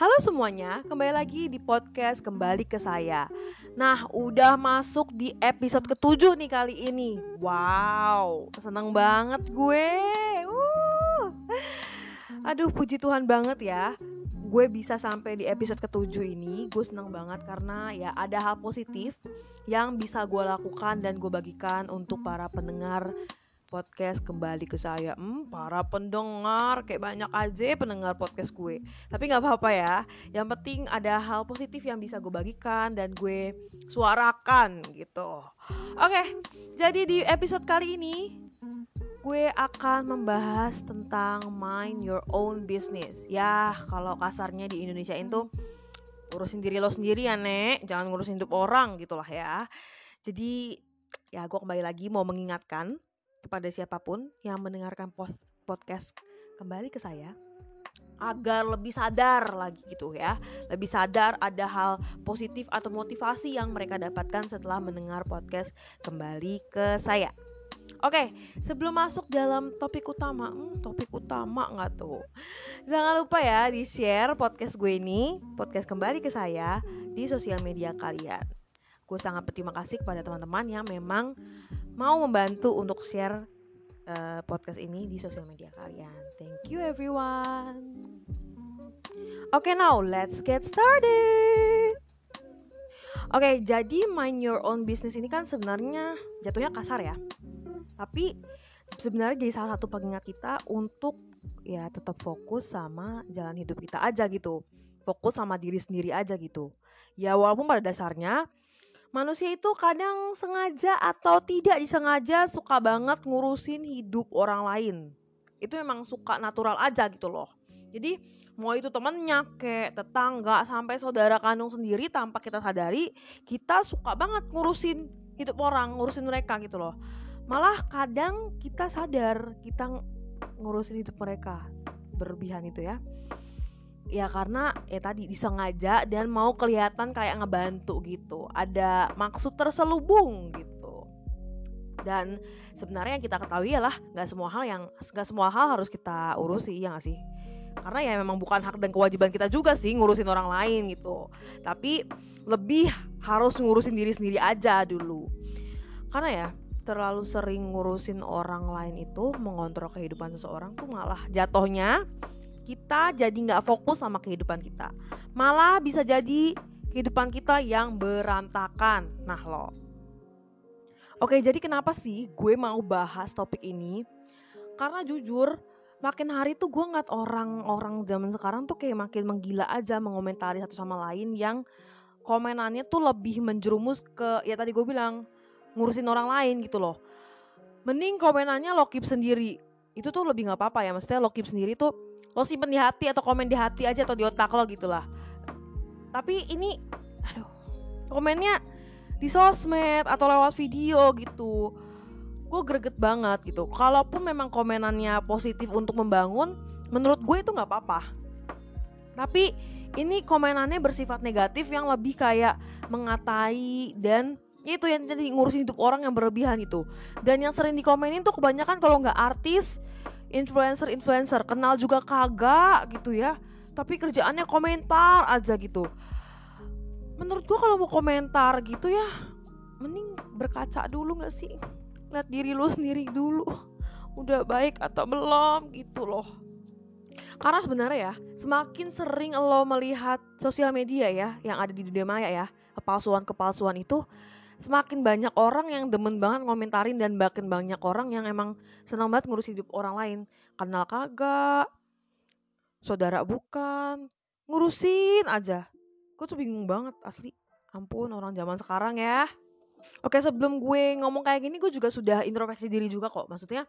Halo semuanya, kembali lagi di podcast Kembali ke Saya. Nah, udah masuk di episode ketujuh nih kali ini. Wow, seneng banget gue. Uh. Aduh, puji Tuhan banget ya. Gue bisa sampai di episode ketujuh ini. Gue seneng banget karena ya ada hal positif Yang bisa gue lakukan dan gue bagikan untuk para pendengar podcast kembali ke saya. Hmm, para pendengar kayak banyak aja pendengar podcast gue. Tapi nggak apa-apa ya. Yang penting ada hal positif yang bisa gue bagikan dan gue suarakan gitu. Oke jadi di episode kali ini gue akan membahas tentang mind your own business. Ya kalau kasarnya di Indonesia itu urusin diri lo sendiri ya nek. Jangan ngurusin hidup orang gitulah ya. Jadi ya gue kembali lagi mau mengingatkan kepada siapa pun yang mendengarkan post podcast kembali ke saya agar lebih sadar lagi gitu ya lebih sadar ada hal positif atau motivasi yang mereka dapatkan setelah mendengar podcast kembali ke saya Oke, sebelum masuk dalam topik utama, hmm, topik utama nggak tuh? Jangan lupa ya di share podcast gue ini, podcast kembali ke saya di sosial media kalian. Gue sangat berterima kasih kepada teman-teman yang memang mau membantu untuk share uh, podcast ini di sosial media kalian. Thank you everyone. Oke, okay, now let's get started. Oke, okay, jadi mind your own business ini kan sebenarnya jatuhnya kasar ya. Tapi sebenarnya jadi salah satu pengingat kita untuk ya tetap fokus sama jalan hidup kita aja gitu. Fokus sama diri sendiri aja gitu. Ya walaupun pada dasarnya manusia itu kadang sengaja atau tidak disengaja suka banget ngurusin hidup orang lain. Itu memang suka natural aja gitu loh. Jadi mau itu temennya kayak tetangga sampai saudara kandung sendiri tanpa kita sadari kita suka banget ngurusin hidup orang, ngurusin mereka gitu loh. Malah kadang kita sadar kita ngurusin hidup mereka berlebihan itu ya ya karena ya tadi disengaja dan mau kelihatan kayak ngebantu gitu. Ada maksud terselubung gitu. Dan sebenarnya yang kita ketahui lah nggak semua hal yang nggak semua hal harus kita urusi ya nggak sih? Karena ya memang bukan hak dan kewajiban kita juga sih ngurusin orang lain gitu. Tapi lebih harus ngurusin diri sendiri aja dulu. Karena ya terlalu sering ngurusin orang lain itu mengontrol kehidupan seseorang tuh malah jatuhnya kita jadi nggak fokus sama kehidupan kita. Malah bisa jadi kehidupan kita yang berantakan. Nah lo. Oke, jadi kenapa sih gue mau bahas topik ini? Karena jujur, makin hari tuh gue ngeliat orang-orang zaman sekarang tuh kayak makin menggila aja mengomentari satu sama lain yang komenannya tuh lebih menjerumus ke ya tadi gue bilang ngurusin orang lain gitu loh. Mending komenannya lo keep sendiri. Itu tuh lebih nggak apa-apa ya. Maksudnya lo keep sendiri tuh lo simpen di hati atau komen di hati aja atau di otak lo gitu lah. Tapi ini aduh komennya di sosmed atau lewat video gitu. Gue greget banget gitu. Kalaupun memang komenannya positif untuk membangun menurut gue itu nggak apa-apa. Tapi ini komenannya bersifat negatif yang lebih kayak mengatai dan itu yang jadi ngurusin hidup orang yang berlebihan itu dan yang sering dikomenin tuh kebanyakan kalau nggak artis influencer-influencer kenal juga kagak gitu ya. Tapi kerjaannya komentar aja gitu. Menurut gua kalau mau komentar gitu ya mending berkaca dulu gak sih? Lihat diri lu sendiri dulu. Udah baik atau belum gitu loh. Karena sebenarnya ya semakin sering lo melihat sosial media ya yang ada di dunia maya ya kepalsuan-kepalsuan itu semakin banyak orang yang demen banget ngomentarin dan makin banyak orang yang emang senang banget ngurus hidup orang lain. Kenal kagak saudara bukan ngurusin aja. Gue tuh bingung banget asli. Ampun orang zaman sekarang ya. Oke sebelum gue ngomong kayak gini gue juga sudah introspeksi diri juga kok. Maksudnya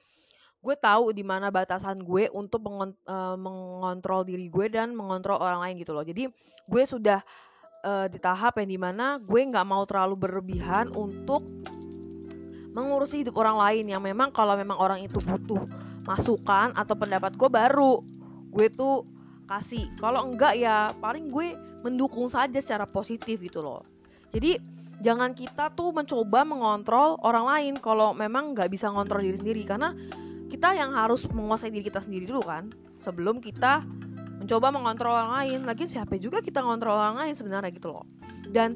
gue tahu di mana batasan gue untuk eh, mengontrol diri gue dan mengontrol orang lain gitu loh. Jadi gue sudah uh, di tahap yang di mana gue nggak mau terlalu berlebihan untuk mengurusi hidup orang lain yang memang kalau memang orang itu butuh masukan atau pendapat gue baru gue tuh kasih. Kalau enggak ya paling gue mendukung saja secara positif gitu loh. Jadi jangan kita tuh mencoba mengontrol orang lain kalau memang nggak bisa ngontrol diri sendiri. Karena kita yang harus menguasai diri kita sendiri dulu kan sebelum kita mencoba mengontrol orang lain. Lagi siapa juga kita ngontrol orang lain sebenarnya gitu loh. Dan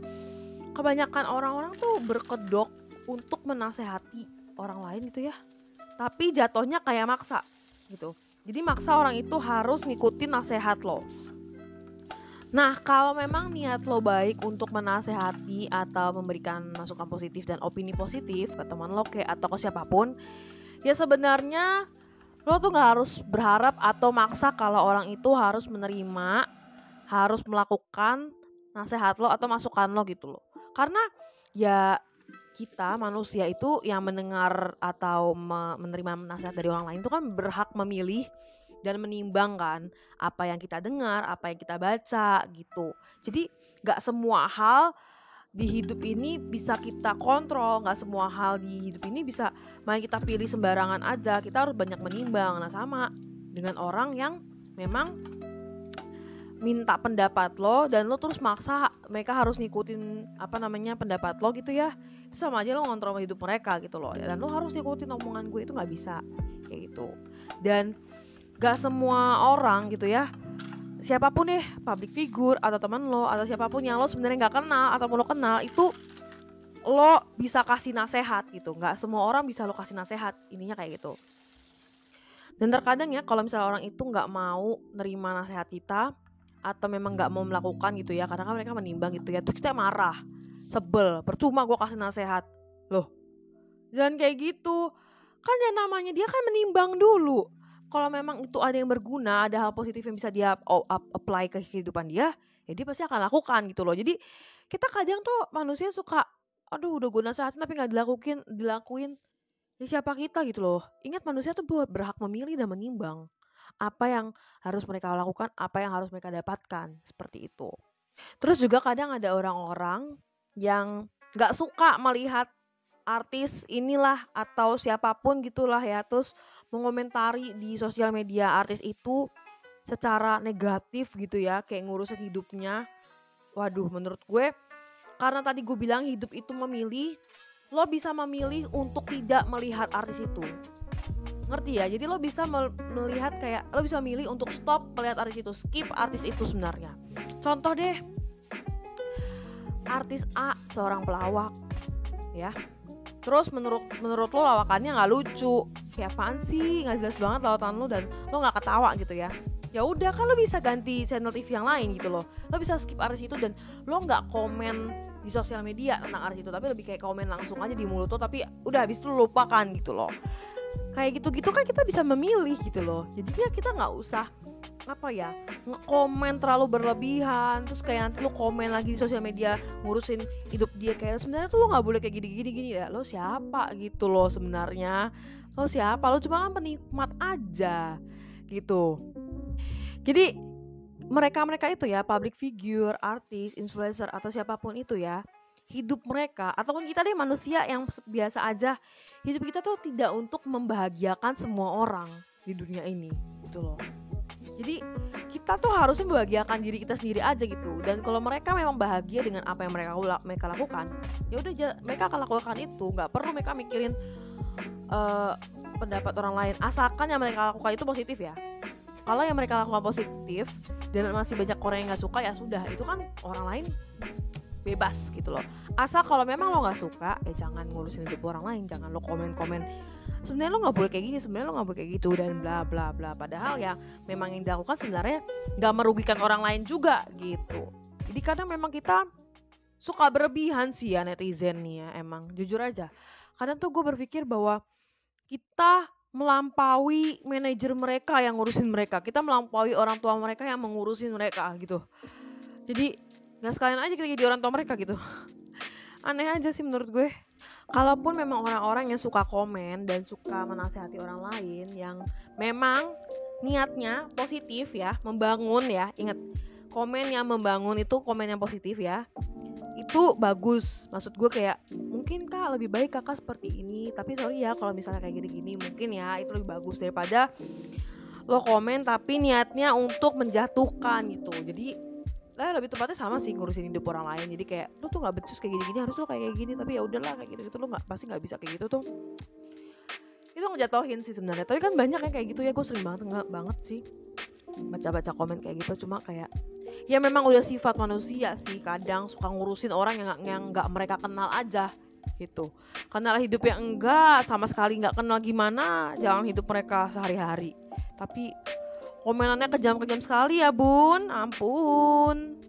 kebanyakan orang-orang tuh berkedok untuk menasehati orang lain gitu ya. Tapi jatuhnya kayak maksa gitu. Jadi maksa orang itu harus ngikutin nasihat lo. Nah, kalau memang niat lo baik untuk menasehati atau memberikan masukan positif dan opini positif ke teman lo kayak atau ke siapa pun, ya sebenarnya lo tuh nggak harus berharap atau maksa kalau orang itu harus menerima, harus melakukan nasihat lo atau masukan lo gitu loh. Karena ya kita manusia itu yang mendengar atau menerima nasihat dari orang lain itu kan berhak memilih dan menimbang kan apa yang kita dengar, apa yang kita baca gitu. Jadi nggak semua hal di hidup ini bisa kita kontrol, nggak semua hal di hidup ini bisa main kita pilih sembarangan aja. Kita harus banyak menimbang. Nah sama dengan orang yang memang minta pendapat lo dan lo terus maksa mereka harus ngikutin apa namanya pendapat lo gitu ya itu sama aja lo ngontrol hidup mereka gitu loh dan lo harus ngikutin omongan gue itu nggak bisa kayak gitu dan gak semua orang gitu ya siapa pun deh public figure atau teman lo atau siapa pun yang lo sebenarnya nggak kenal atau lo kenal itu lo bisa kasih nasehat gitu. Nggak semua orang bisa lo kasih nasehat ininya kayak gitu. Dan terkadang ya kalau misalnya orang itu nggak mau nerima nasehat kita atau memang nggak mau melakukan gitu ya kadang kan mereka menimbang gitu ya terus kita marah sebel percuma gue kasih nasehat. Loh jangan kayak gitu. Kan yang namanya dia kan menimbang dulu kalau memang itu ada yang berguna, ada hal positif yang bisa dia apply ke kehidupan dia, ya dia pasti akan lakukan gitu loh. Jadi kita kadang tuh manusia suka, aduh udah guna saat tapi nggak dilakuin, dilakuin. Ya siapa kita gitu loh. Ingat manusia tuh berhak memilih dan menimbang apa yang harus mereka lakukan, apa yang harus mereka dapatkan, seperti itu. Terus juga kadang ada orang-orang yang nggak suka melihat artis inilah atau siapa pun gitulah ya terus mengomentari di sosial media artis itu secara negatif gitu ya kayak ngurusin hidupnya. Waduh menurut gue karena tadi gue bilang hidup itu memilih lo bisa memilih untuk tidak melihat artis itu. Ngerti ya? Jadi lo bisa melihat kayak lo bisa memilih untuk stop melihat artis itu skip artis itu sebenarnya. Contoh deh artis A seorang pelawak ya. Terus menurut menurut lo lawakannya nggak lucu kayak apaan sih? Nggak jelas banget lawakan lo dan lo nggak ketawa gitu ya. Ya udah kan lo bisa ganti channel TV yang lain gitu loh. Lo bisa skip artis itu dan lo nggak komen di sosial media tentang artis itu. Tapi lebih kayak komen langsung aja di mulut lo tapi udah habis itu lo lupakan gitu loh. Kayak gitu-gitu kan kita bisa memilih gitu loh. Jadinya kita nggak usah apa ya ngekomen terlalu berlebihan. Terus kayak nanti lo komen lagi di sosial media ngurusin hidup dia. Kayak sebenarnya tuh lo nggak boleh kayak gini gini ya. Lo siapa gitu lo sebenarnya lo siapa? Lo cuma kan penikmat aja gitu. Jadi mereka-mereka itu ya public figure artis influencer atau siapa pun itu ya hidup mereka ataupun kita deh manusia yang biasa aja hidup kita tuh tidak untuk membahagiakan semua orang di dunia ini gitu loh. Jadi kita tuh harusnya membahagiakan diri kita sendiri aja gitu dan kalau mereka memang bahagia dengan apa yang mereka mereka lakukan ya udah mereka akan lakukan itu nggak perlu mereka mikirin uh, pendapat orang lain. Asalkan yang mereka lakukan itu positif ya. Kalau yang mereka lakukan positif dan masih banyak orang yang nggak suka ya sudah. Itu kan orang lain bebas gitu loh. Asal kalau memang lo nggak suka ya jangan ngurusin hidup orang lain. Jangan lo komen komen sebenarnya lo nggak boleh kayak gini sebenarnya lo nggak boleh kayak gitu dan bla bla bla. Padahal ya memang yang dilakukan sebenarnya nggak merugikan orang lain juga gitu. Jadi kadang memang kita suka berlebihan sih ya netizen nih ya emang. Jujur aja. Kadang tuh gue berpikir bahwa kita melampaui manajer mereka yang ngurusin mereka. Kita melampaui orang tua mereka yang mengurusin mereka gitu. Jadi nggak sekalian aja kita jadi orang tua mereka gitu. Aneh aja sih menurut gue. Kalaupun memang orang-orang yang suka komen dan suka menasehati orang lain yang memang niatnya positif ya membangun ya ingat komen yang membangun itu komen yang positif ya itu bagus. Maksud gue kayak mungkin kak lebih baik kakak seperti ini. Tapi sorry ya kalau misalnya kayak gini-gini mungkin ya itu lebih bagus daripada lo komen tapi niatnya untuk menjatuhkan gitu. Jadi lah lebih tepatnya sama sih ngurusin hidup orang lain. Jadi kayak lu tuh nggak becus kayak gini-gini harus lu kayak gini tapi ya udahlah kayak gitu gitu lu nggak pasti nggak bisa kayak gitu. Tuh itu ngejatohin sih sebenarnya. Tapi kan banyak yang kayak gitu ya gue sering banget banget sih baca-baca komen kayak gitu. Cuma kayak ya memang udah sifat manusia sih kadang suka ngurusin orang yang yang nggak mereka kenal aja gitu. Kenal hidup yang enggak sama sekali nggak kenal gimana jalan hidup mereka sehari-hari. Tapi komenannya kejam-kejam sekali ya bun. Ampun.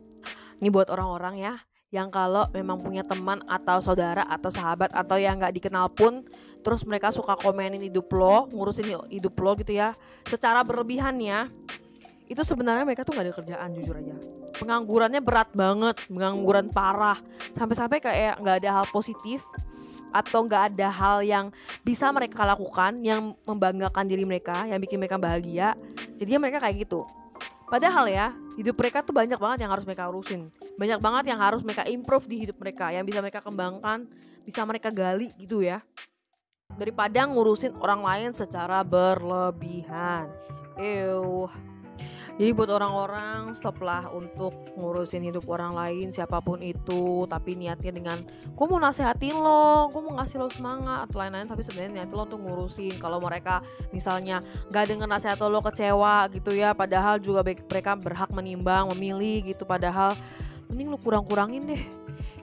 Ini buat orang-orang ya yang kalau memang punya teman atau saudara atau sahabat atau yang nggak dikenal pun terus mereka suka komenin hidup lo ngurusin hidup lo gitu ya secara berlebihan ya itu sebenarnya mereka tuh nggak ada kerjaan jujur aja. Penganggurannya berat banget pengangguran parah. Sampai-sampai kayak nggak ada hal positif atau nggak ada hal yang bisa mereka lakukan yang membanggakan diri mereka yang bikin mereka bahagia. Jadi mereka kayak gitu. Padahal ya hidup mereka tuh banyak banget yang harus mereka urusin. Banyak banget yang harus mereka improve di hidup mereka yang bisa mereka kembangkan bisa mereka gali gitu ya. Daripada ngurusin orang lain secara berlebihan. Ew. Jadi buat orang-orang stoplah untuk ngurusin hidup orang lain siapa pun itu. Tapi niatnya dengan gue mau nasehatin lo, gue mau ngasih lo semangat atau lain-lain. Tapi sebenarnya niat lo untuk ngurusin. Kalau mereka misalnya gak denger nasihat lo kecewa gitu ya. Padahal juga mereka berhak menimbang memilih gitu. Padahal mending lo kurang-kurangin deh.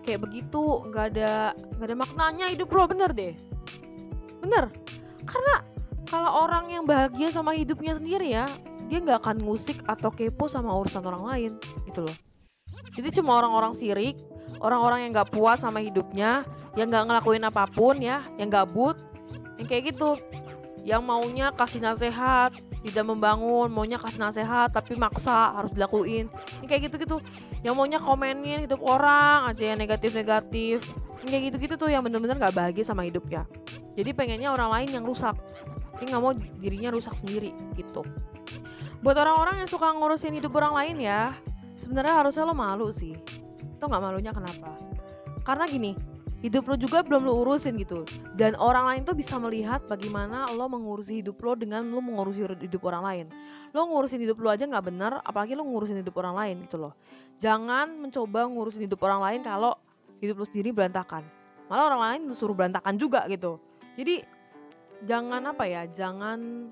Kayak begitu nggak ada nggak ada maknanya hidup lo bener deh. Bener. Karena kalau orang yang bahagia sama hidupnya sendiri ya dia nggak akan ngusik atau kepo sama urusan orang lain gitu loh. Jadi cuma orang-orang sirik orang-orang yang nggak puas sama hidupnya yang nggak ngelakuin apa pun ya yang gabut yang kayak gitu. Yang maunya kasih nasihat tidak membangun maunya kasih nasihat tapi maksa harus dilakuin. Yang kayak gitu-gitu. Yang maunya komenin hidup orang aja yang negatif-negatif. Yang kayak gitu-gitu tuh yang bener-bener nggak bahagia sama hidupnya. Jadi pengennya orang lain yang rusak dia nggak mau dirinya rusak sendiri gitu. Buat orang-orang yang suka ngurusin hidup orang lain ya sebenarnya harusnya lo malu sih. Tuh nggak malunya kenapa? Karena gini hidup lo juga belum lo urusin gitu. Dan orang lain tuh bisa melihat bagaimana lo mengurusi hidup lo dengan lo mengurusi hidup orang lain. Lo ngurusin hidup lo aja nggak bener apalagi lo ngurusin hidup orang lain gitu loh. Jangan mencoba ngurusin hidup orang lain kalau hidup lo sendiri berantakan. Malah orang lain suruh berantakan juga gitu. Jadi jangan apa ya jangan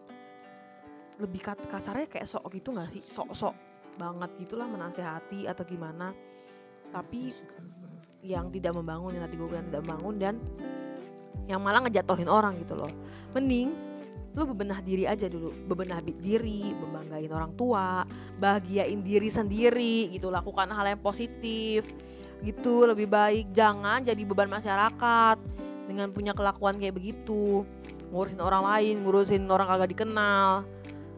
lebih kasarnya kayak sok gitu gak sih? Sok-sok banget gitulah menasehati atau gimana. Tapi yang tidak membangun yang tadi gue bilang tidak membangun dan yang malah ngejatohin orang gitu loh. Mending lu bebenah diri aja dulu bebenah diri membanggain orang tua bahagiain diri sendiri gitu lakukan hal yang positif gitu lebih baik. Jangan jadi beban masyarakat dengan punya kelakuan kayak begitu. Ngurusin orang lain ngurusin orang kagak dikenal.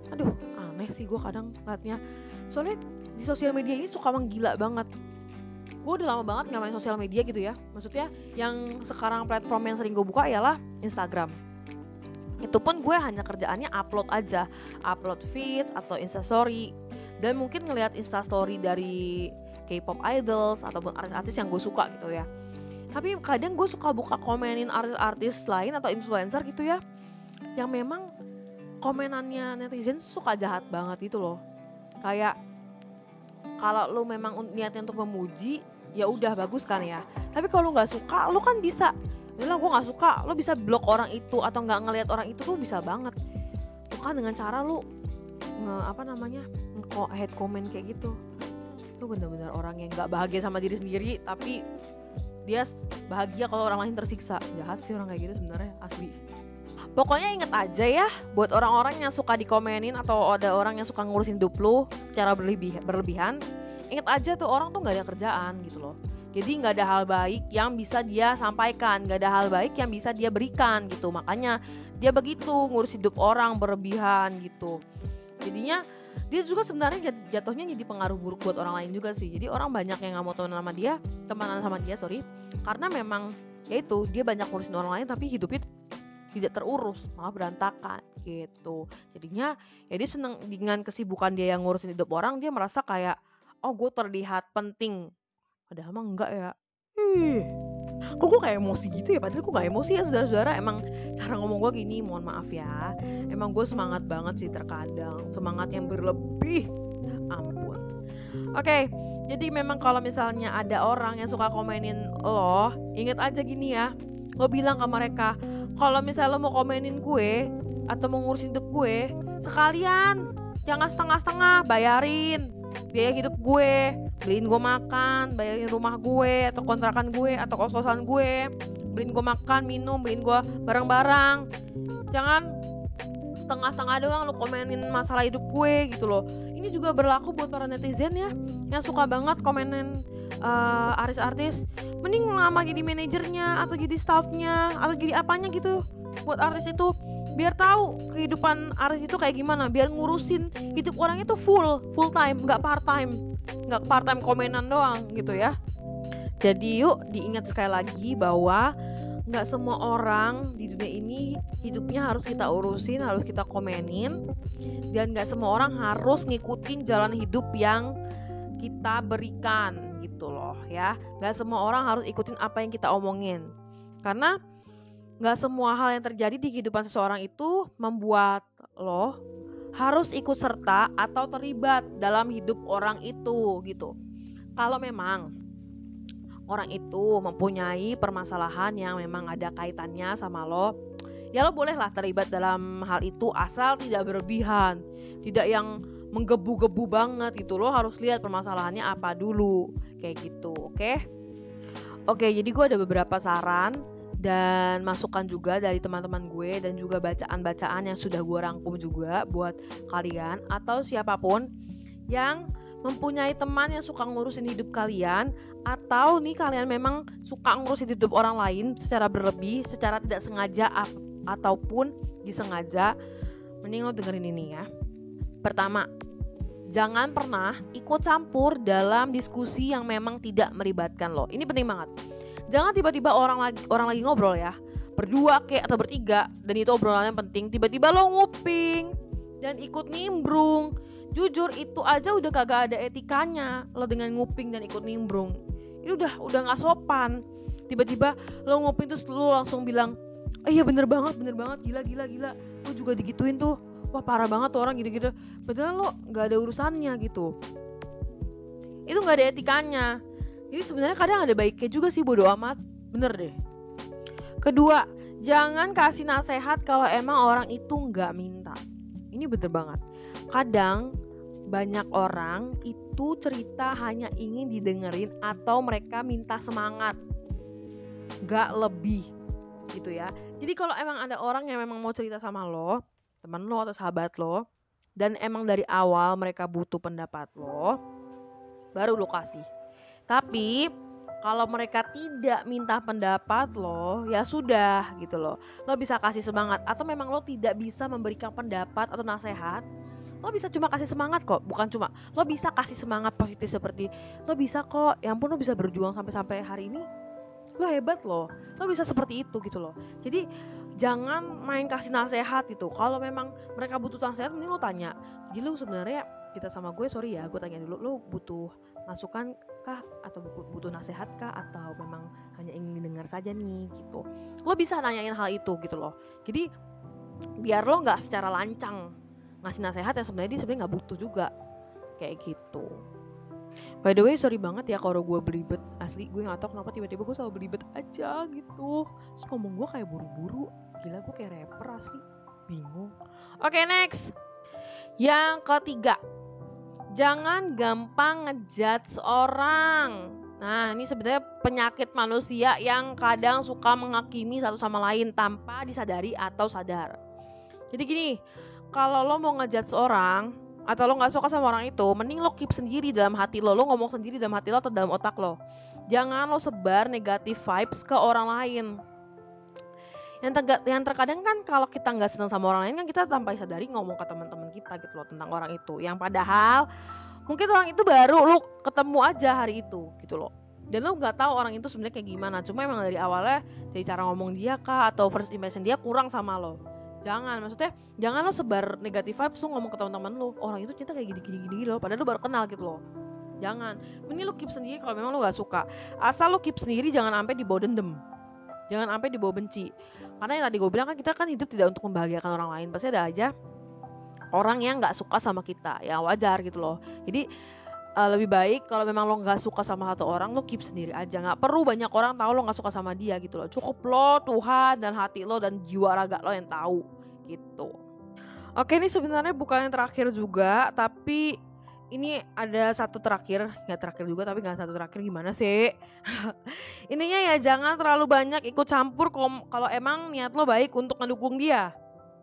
Aduh aneh sih gue kadang ngeliatnya. Soalnya di sosial media ini suka menggila banget. Gue udah lama banget nggak sosial media gitu ya. Maksudnya yang sekarang platform yang sering gue buka ialah Instagram. Itu pun gue hanya kerjaannya upload aja. Upload feed atau instastory. Dan mungkin ngelihat instastory dari K-pop idols ataupun artis-artis yang gue suka gitu ya tapi kadang gue suka buka komenin artis-artis lain atau influencer gitu ya yang memang komenannya netizen suka jahat banget gitu loh. Kayak kalau lu memang niatnya untuk memuji ya udah bagus kan ya. Tapi kalau nggak suka lu kan bisa bilang gue nggak suka. Lu bisa blok orang itu atau nggak ngelihat orang itu tuh bisa banget. Lu kan dengan cara lu nge, apa namanya nge head comment kayak gitu. Lu bener-bener orang yang nggak bahagia sama diri sendiri tapi dia bahagia kalau orang lain tersiksa jahat sih orang kayak gitu sebenarnya asli Pokoknya inget aja ya, buat orang-orang yang suka dikomenin atau ada orang yang suka ngurusin hidup lu secara berlebih berlebihan, inget aja tuh orang tuh nggak ada kerjaan gitu loh. Jadi nggak ada hal baik yang bisa dia sampaikan, nggak ada hal baik yang bisa dia berikan gitu. Makanya dia begitu ngurus hidup orang berlebihan gitu. Jadinya dia juga sebenarnya jatuhnya jadi pengaruh buruk buat orang lain juga sih. Jadi orang banyak yang nggak mau temenan sama dia, temenan sama dia sorry, karena memang ya itu dia banyak ngurusin orang lain tapi hidupnya tidak terurus malah berantakan gitu. Jadinya ya seneng dengan kesibukan dia yang ngurusin hidup orang dia merasa kayak oh gue terlihat penting. Padahal mah enggak ya. Ih kok gue kayak emosi gitu ya? Padahal gue gak emosi ya saudara-saudara. Emang cara ngomong gue gini mohon maaf ya. Emang gue semangat banget sih terkadang. Semangat yang berlebih. Ampun. Oke jadi memang kalau misalnya ada orang yang suka komenin lo inget aja gini ya. Lo bilang ke mereka kalau misalnya lo mau komenin gue atau mau ngurusin hidup gue sekalian jangan setengah-setengah bayarin biaya hidup gue beliin gue makan bayarin rumah gue atau kontrakan gue atau kos-kosan gue. Beliin gue makan minum beliin gue barang-barang. Jangan setengah-setengah doang lo komenin masalah hidup gue gitu loh. Ini juga berlaku buat para netizen ya yang suka banget komenin uh, artis-artis. Mending lama jadi manajernya atau jadi staffnya atau jadi apanya gitu buat artis itu biar tahu kehidupan artis itu kayak gimana biar ngurusin hidup orang itu full full time nggak part time nggak part time komenan doang gitu ya. Jadi yuk diingat sekali lagi bahwa nggak semua orang di dunia ini hidupnya harus kita urusin harus kita komenin dan nggak semua orang harus ngikutin jalan hidup yang kita berikan gitu loh ya. Nggak semua orang harus ikutin apa yang kita omongin. Karena nggak semua hal yang terjadi di kehidupan seseorang itu membuat lo harus ikut serta atau terlibat dalam hidup orang itu gitu. Kalau memang orang itu mempunyai permasalahan yang memang ada kaitannya sama lo ya lo bolehlah terlibat dalam hal itu asal tidak berlebihan tidak yang menggebu-gebu banget gitu. Lo harus lihat permasalahannya apa dulu kayak gitu oke? Okay? oke okay, jadi gue ada beberapa saran dan masukan juga dari teman-teman gue dan juga bacaan-bacaan yang sudah gue rangkum juga buat kalian atau siapa pun yang mempunyai teman yang suka ngurusin hidup kalian atau nih kalian memang suka ngurusin hidup orang lain secara berlebih, secara tidak sengaja ataupun disengaja, mending lo dengerin ini ya. Pertama, jangan pernah ikut campur dalam diskusi yang memang tidak melibatkan lo. Ini penting banget. Jangan tiba-tiba orang lagi orang lagi ngobrol ya, berdua kayak atau bertiga dan itu obrolannya penting, tiba-tiba lo nguping dan ikut nimbrung. Jujur itu aja udah kagak ada etikanya lo dengan nguping dan ikut nimbrung. Ini udah udah nggak sopan. Tiba-tiba lo nguping terus lo langsung bilang oh iya bener banget bener banget. Gila gila gila. Lo juga digituin tuh. Wah parah banget tuh orang gitu-gitu. Padahal lo nggak ada urusannya gitu. Itu nggak ada etikanya jadi sebenarnya kadang ada baiknya juga sih bodo amat. Bener deh. Kedua jangan kasih nasihat kalau emang orang itu nggak minta. Ini bener banget. Kadang banyak orang itu cerita hanya ingin didengerin atau mereka minta semangat. Gak lebih gitu ya. Jadi kalau emang ada orang yang memang mau cerita sama lo teman lo atau sahabat lo dan emang dari awal mereka butuh pendapat lo baru lo kasih tapi kalau mereka tidak minta pendapat lo ya sudah gitu loh. Lo bisa kasih semangat atau memang lo tidak bisa memberikan pendapat atau nasihat lo bisa cuma kasih semangat kok bukan cuma lo bisa kasih semangat positif seperti lo bisa kok ya ampun lo bisa berjuang sampai sampai hari ini. Lo hebat lo lo bisa seperti itu gitu loh. Jadi jangan main kasih nasihat itu kalau memang mereka butuh nasihat mending lo tanya. Jadi lo sebenarnya kita sama gue sorry ya gue tanya dulu lo butuh masukan kah? Atau butuh nasihat kah? Atau memang hanya ingin didengar saja nih gitu. Lo bisa nanyain hal itu gitu loh. Jadi biar lo nggak secara lancang ngasih nasihat yang sebenarnya dia sebenarnya nggak butuh juga. Kayak gitu. By the way sorry banget ya kalau gue belibet. Asli gue gak tau kenapa tiba-tiba gue selalu belibet aja gitu. Terus ngomong gue kayak buru-buru. Gila gue kayak rapper asli. Bingung. Oke okay, next. Yang ketiga Jangan gampang ngejudge orang Nah ini sebenarnya penyakit manusia yang kadang suka menghakimi satu sama lain tanpa disadari atau sadar Jadi gini kalau lo mau ngejudge orang atau lo nggak suka sama orang itu, mending lo keep sendiri dalam hati lo, lo ngomong sendiri dalam hati lo atau dalam otak lo. Jangan lo sebar negatif vibes ke orang lain. Yang, tega, yang terkadang kan kalau kita nggak senang sama orang lain kan kita tanpa sadari ngomong ke teman-teman kita gitu loh tentang orang itu. Yang padahal mungkin orang itu baru lo ketemu aja hari itu gitu loh. Dan lo nggak tahu orang itu sebenarnya kayak gimana. Cuma emang dari awalnya dari cara ngomong dia kah atau first impression dia kurang sama lo. Jangan maksudnya jangan lo sebar negatif vibes lo ngomong ke teman-teman lo orang itu cerita kayak gini gini gini lo padahal lo baru kenal gitu loh. Jangan. Mending lo keep sendiri kalau memang lo gak suka. Asal lo keep sendiri jangan sampai dibawa dendam jangan sampai dibawa benci. Karena yang tadi gue bilang kan kita kan hidup tidak untuk membahagiakan orang lain. Pasti ada aja orang yang nggak suka sama kita ya wajar gitu loh. Jadi uh, lebih baik kalau memang lo nggak suka sama satu orang lo keep sendiri aja. Nggak perlu banyak orang tahu lo nggak suka sama dia gitu loh. Cukup lo Tuhan dan hati lo dan jiwa raga lo yang tahu gitu. Oke ini sebenarnya bukan yang terakhir juga Tapi ini ada satu terakhir nggak terakhir juga tapi nggak satu terakhir gimana sih? Intinya ya jangan terlalu banyak ikut campur kalau emang niat lo baik untuk mendukung dia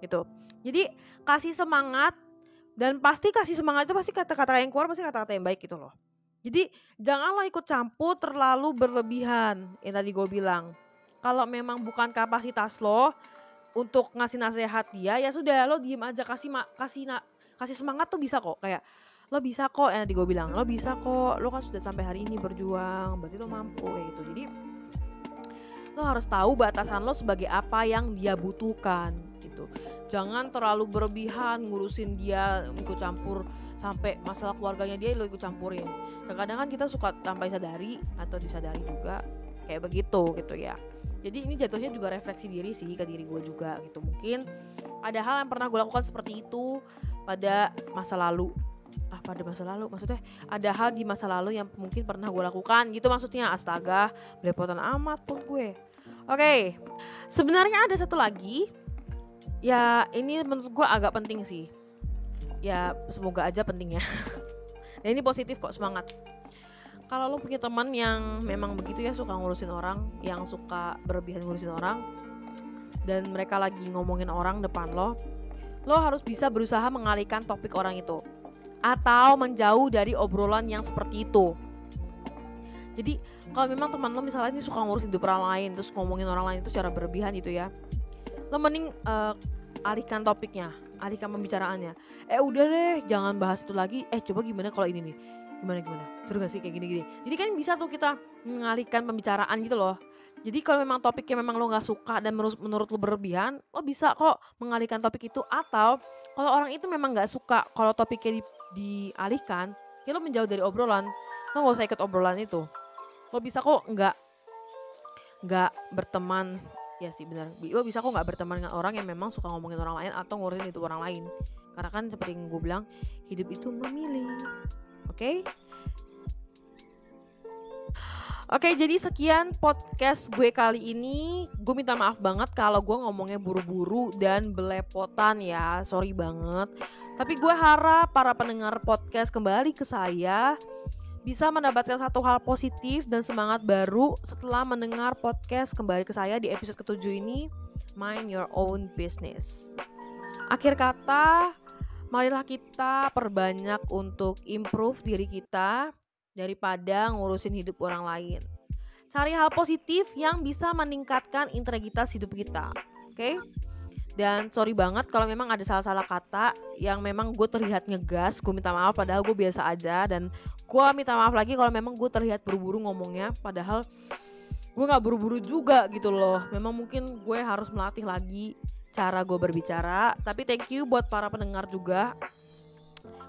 gitu. Jadi kasih semangat dan pasti kasih semangat itu pasti kata-kata yang keluar pasti kata-kata yang baik gitu loh. Jadi janganlah ikut campur terlalu berlebihan yang tadi gue bilang. Kalau memang bukan kapasitas lo untuk ngasih nasihat dia ya sudah lo diem aja kasih kasih kasih semangat tuh bisa kok kayak lo bisa kok ya nanti gue bilang lo bisa kok lo kan sudah sampai hari ini berjuang berarti lo mampu kayak gitu. Jadi lo harus tahu batasan lo sebagai apa yang dia butuhkan gitu. Jangan terlalu berlebihan ngurusin dia ikut campur sampai masalah keluarganya dia lo ikut campurin. Terkadang kan kita suka tanpa sadari atau disadari juga kayak begitu gitu ya. Jadi ini jatuhnya juga refleksi diri sih ke diri gue juga gitu. Mungkin ada hal yang pernah gue lakukan seperti itu pada masa lalu pada masa lalu maksudnya ada hal di masa lalu yang mungkin pernah gue lakukan gitu maksudnya. Astaga belepotan amat pun gue. Oke okay. sebenarnya ada satu lagi. Ya ini menurut gue agak penting sih. Ya semoga aja penting ya dan ini positif kok semangat. Kalau lo punya teman yang memang begitu ya suka ngurusin orang yang suka berlebihan ngurusin orang dan mereka lagi ngomongin orang depan lo lo harus bisa berusaha mengalihkan topik orang itu atau menjauh dari obrolan yang seperti itu. Jadi kalau memang teman lo misalnya ini suka ngurusin hidup orang lain terus ngomongin orang lain itu secara berlebihan gitu ya, lo mending uh, alihkan topiknya, alihkan pembicaraannya. Eh udah deh, jangan bahas itu lagi. Eh coba gimana kalau ini nih? Gimana gimana? Seru gak sih kayak gini-gini? Jadi kan bisa tuh kita mengalihkan pembicaraan gitu loh. Jadi kalau memang topiknya memang lo nggak suka dan menurut, menurut lo berlebihan, lo bisa kok mengalihkan topik itu atau kalau orang itu memang nggak suka kalau topiknya di, dialihkan ya lo menjauh dari obrolan lo gak usah ikut obrolan itu lo bisa kok nggak nggak berteman ya sih benar lo bisa kok nggak berteman dengan orang yang memang suka ngomongin orang lain atau ngurusin itu orang lain karena kan seperti yang gue bilang hidup itu memilih oke okay? Oke, jadi sekian podcast gue kali ini. Gue minta maaf banget kalau gue ngomongnya buru-buru dan belepotan ya. Sorry banget. Tapi gue harap para pendengar podcast kembali ke saya bisa mendapatkan satu hal positif dan semangat baru setelah mendengar podcast kembali ke saya di episode ketujuh ini Mind Your Own Business. Akhir kata, marilah kita perbanyak untuk improve diri kita daripada ngurusin hidup orang lain. Cari hal positif yang bisa meningkatkan integritas hidup kita. Oke? Okay? Dan sorry banget kalau memang ada salah-salah kata yang memang gue terlihat ngegas, gue minta maaf padahal gue biasa aja dan gue minta maaf lagi kalau memang gue terlihat buru-buru ngomongnya padahal gue nggak buru-buru juga gitu loh. Memang mungkin gue harus melatih lagi cara gue berbicara. Tapi thank you buat para pendengar juga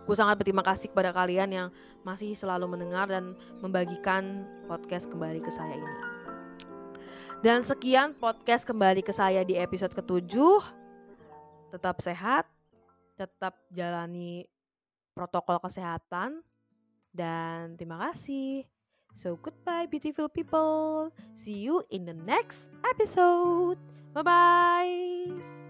Gue sangat berterima kasih kepada kalian yang masih selalu mendengar dan membagikan podcast kembali ke saya ini. Dan sekian podcast kembali ke saya di episode ketujuh. Tetap sehat, tetap jalani protokol kesehatan, dan terima kasih. So goodbye beautiful people. See you in the next episode. Bye bye.